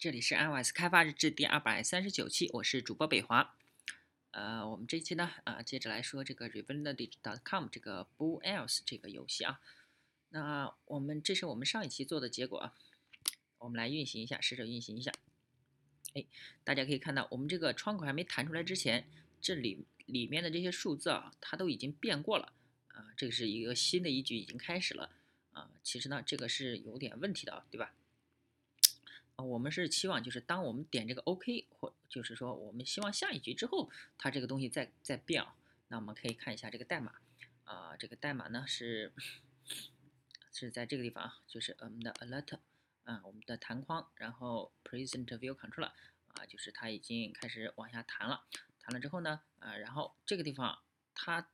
这里是 iOS 开发日志第二百三十九期，我是主播北华。呃，我们这期呢，啊，接着来说这个 Revended.com 这个 Bull Else 这个游戏啊。那我们这是我们上一期做的结果啊，我们来运行一下，试着运行一下。哎，大家可以看到，我们这个窗口还没弹出来之前，这里里面的这些数字啊，它都已经变过了啊。这个是一个新的一局已经开始了啊。其实呢，这个是有点问题的，对吧？我们是期望，就是当我们点这个 OK，或就是说我们希望下一局之后，它这个东西再再变啊。那我们可以看一下这个代码啊，这个代码呢是是在这个地方啊，就是我们的 alert 啊，我们的弹框，然后 present view controller 啊，就是它已经开始往下弹了。弹了之后呢，啊，然后这个地方它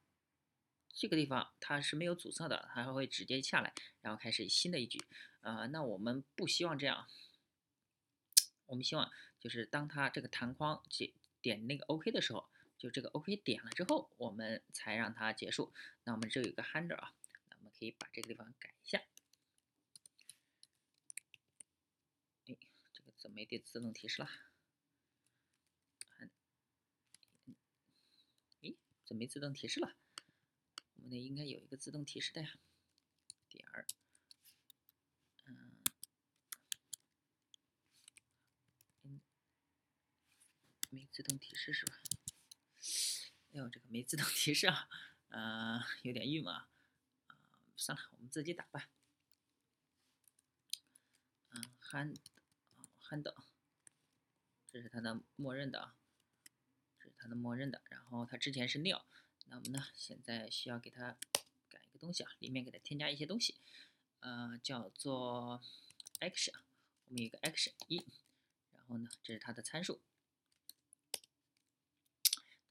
这个地方它是没有阻塞的，它会直接下来，然后开始新的一局啊。那我们不希望这样。我们希望就是当它这个弹框点点那个 OK 的时候，就这个 OK 点了之后，我们才让它结束。那我们这有一个 handle 啊，那我们可以把这个地方改一下。哎，这个怎么没得自动提示了？哎，怎么没自动提示了？我们那应该有一个自动提示的呀，点儿。没自动提示是吧？哎呦，这个没自动提示啊，呃，有点郁闷啊。啊，算了，我们自己打吧。嗯，hand，hand，这是它的默认的啊，这是它的默认的。然后它之前是 new，那我们呢，现在需要给它改一个东西啊，里面给它添加一些东西，呃，叫做 action，我们有个 action 一，然后呢，这是它的参数。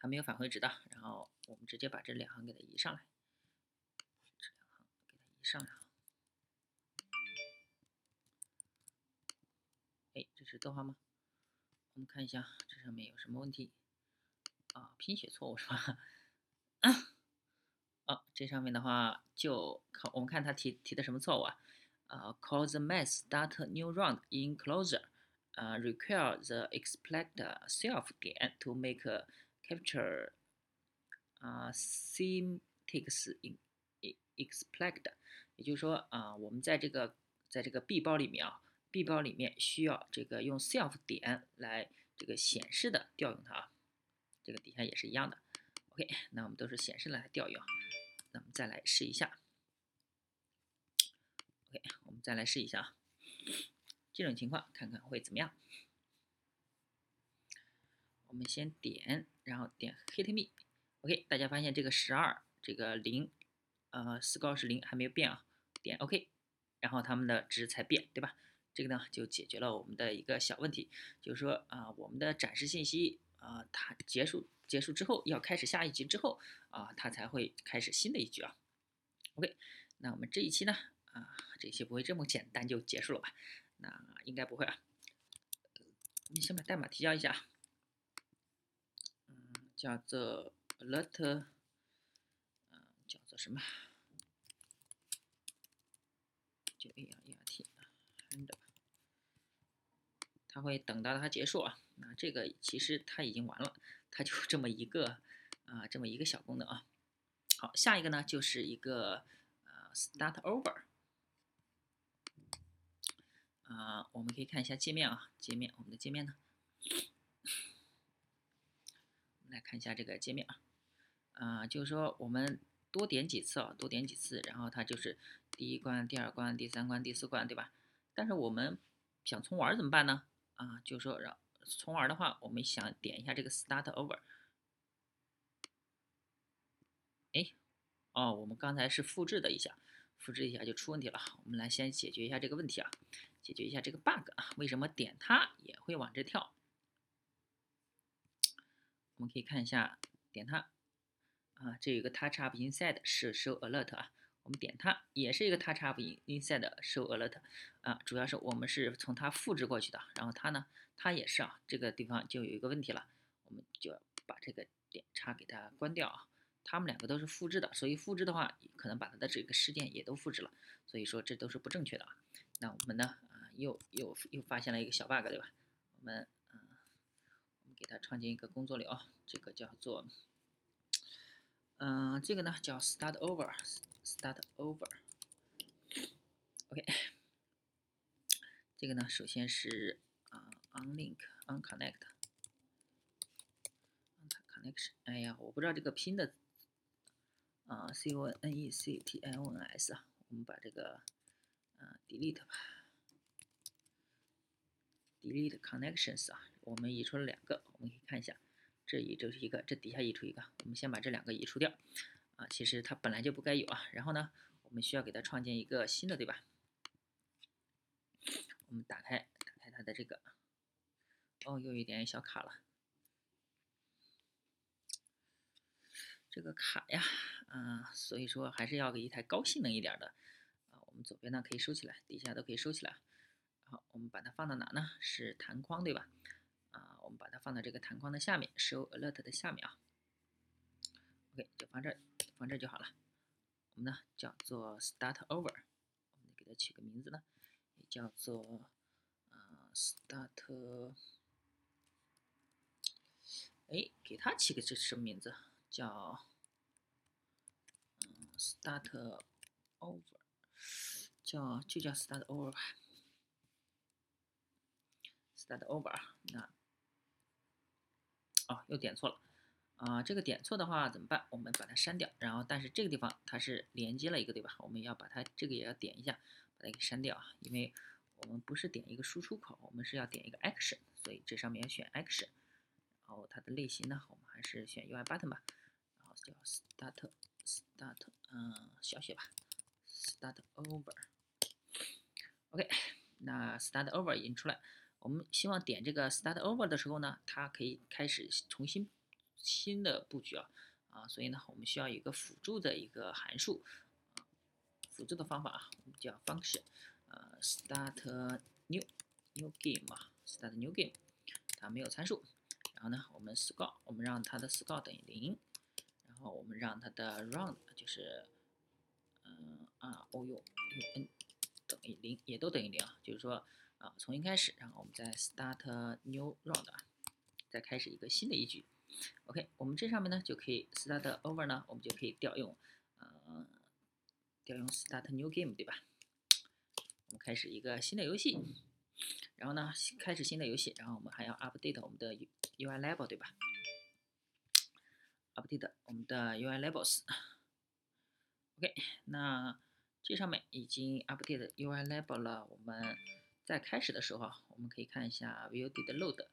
它没有返回值的，然后我们直接把这两行给它移上来，这两行给它移上来。哎，这是逗号吗？我们看一下这上面有什么问题啊？拼写错误是吧？啊，这上面的话就我们看它提提的什么错误啊？啊，call the math start new round in closer，啊，require the expect self 点 to make Capture 啊，syntax in expect，也就是说啊，我们在这个在这个 B 包里面啊，B 包里面需要这个用 self 点来这个显示的调用它啊，这个底下也是一样的。OK，那我们都是显示来调用，那我们再来试一下。OK，我们再来试一下啊，这种情况看看会怎么样。我们先点，然后点 hit me，OK，大家发现这个十二，这个零，呃，四高是零，还没有变啊，点 OK，然后它们的值才变，对吧？这个呢就解决了我们的一个小问题，就是说啊，我们的展示信息啊，它结束结束之后要开始下一局之后啊，它才会开始新的一局啊。OK，那我们这一期呢，啊，这一期不会这么简单就结束了吧？那应该不会啊。你先把代码提交一下。叫做 alert，嗯，叫做什么？就 a r e r t hand，它会等到它结束啊。那这个其实它已经完了，它就 这么一个啊，这么一个小功能啊。好，下一个呢就是一个呃 start over，啊，我们可以看一下界面啊，界面，我们的界面呢？来看一下这个界面啊，啊，就是说我们多点几次啊，多点几次，然后它就是第一关、第二关、第三关、第四关，对吧？但是我们想重玩怎么办呢？啊，就是说让重玩的话，我们想点一下这个 Start Over。哎，哦，我们刚才是复制的一下，复制一下就出问题了。我们来先解决一下这个问题啊，解决一下这个 bug 啊，为什么点它也会往这跳？我们可以看一下，点它啊，这有个 Touch Up Inside 是 Show Alert 啊，我们点它也是一个 Touch Up in inside Show Alert 啊，主要是我们是从它复制过去的，然后它呢，它也是啊，这个地方就有一个问题了，我们就要把这个点叉给它关掉啊，它们两个都是复制的，所以复制的话可能把它的这个事件也都复制了，所以说这都是不正确的啊。那我们呢啊，又又又发现了一个小 bug 对吧？我们它创建一个工作流，这个叫做嗯，这个呢叫 start over，start over，OK，这个呢首先是啊 unlink，unconnect，connection，哎呀，我不知道这个拼的啊 c o n e c t i o n s 啊，我们把这个啊 delete 吧。delete connections 啊，我们移出了两个，我们可以看一下，这移出一个，这底下移出一个，我们先把这两个移除掉啊，其实它本来就不该有啊。然后呢，我们需要给它创建一个新的，对吧？我们打开，打开它的这个，哦，又有点小卡了，这个卡呀，啊，所以说还是要给一台高性能一点的啊。我们左边呢可以收起来，底下都可以收起来。好，我们把它放到哪呢？是弹框对吧？啊，我们把它放到这个弹框的下面，Show Alert 的下面啊。OK，就放这儿，放这儿就好了。我们呢叫做 Start Over，我们给它取个名字呢，也叫做啊 Start，哎，给它起个这什么名字？叫嗯 Start Over，叫就叫 Start Over 吧。start over，那哦又点错了啊，这个点错的话怎么办？我们把它删掉，然后但是这个地方它是连接了一个对吧？我们要把它这个也要点一下，把它给删掉啊，因为我们不是点一个输出口，我们是要点一个 action，所以这上面要选 action，然后它的类型呢，我们还是选 UI button 吧，然后叫 start start，嗯，小写吧，start over，OK，那 start over 已经出来。我们希望点这个 Start Over 的时候呢，它可以开始重新新的布局啊啊，所以呢，我们需要一个辅助的一个函数啊，辅助的方法啊，我们叫 Function，呃，Start New New Game 啊，Start New Game，它没有参数，然后呢，我们 Score，我们让它的 Score 等于零，然后我们让它的 round 就是嗯 R O U U N 等于零，也都等于零啊，就是说。啊，重新开始，然后我们再 start new round 啊，再开始一个新的一局。OK，我们这上面呢就可以 start over 呢，我们就可以调用，呃，调用 start new game 对吧？我们开始一个新的游戏，然后呢开始新的游戏，然后我们还要 update 我们的 UI label 对吧？update 我们的 UI labels。OK，那这上面已经 update UI label 了，我们。在开始的时候，我们可以看一下 view did load，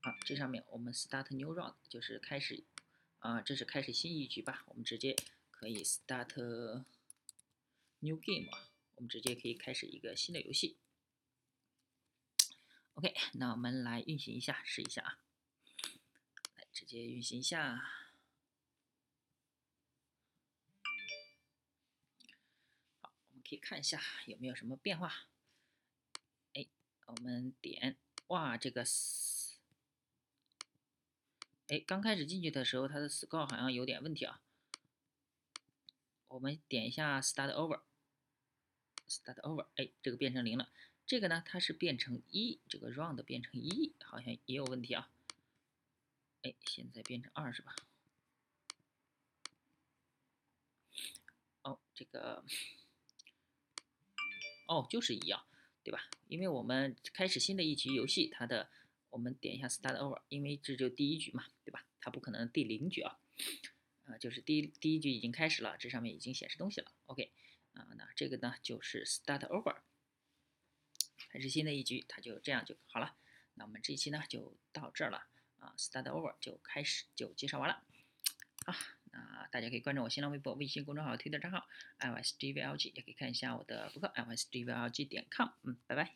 啊，这上面我们 start new round 就是开始，啊，这是开始新一局吧？我们直接可以 start new game 啊，我们直接可以开始一个新的游戏。OK，那我们来运行一下，试一下啊，来直接运行一下。好，我们可以看一下有没有什么变化。我们点哇，这个，哎，刚开始进去的时候，它的 score 好像有点问题啊。我们点一下 start over，start over，哎，这个变成零了。这个呢，它是变成一，这个 round 变成一，好像也有问题啊。哎，现在变成二是吧？哦，这个，哦，就是一样。对吧？因为我们开始新的一局游戏，它的我们点一下 Start Over，因为这就第一局嘛，对吧？它不可能第零局啊，啊，就是第一第一局已经开始了，这上面已经显示东西了。OK，啊，那这个呢就是 Start Over，开始新的一局，它就这样就好了。那我们这一期呢就到这儿了啊，Start Over 就开始就介绍完了，啊。啊，大家可以关注我新浪微博、微信公众号、推特账号，I S G V L G，也可以看一下我的博客，I S G V L G 点 com。嗯，拜拜。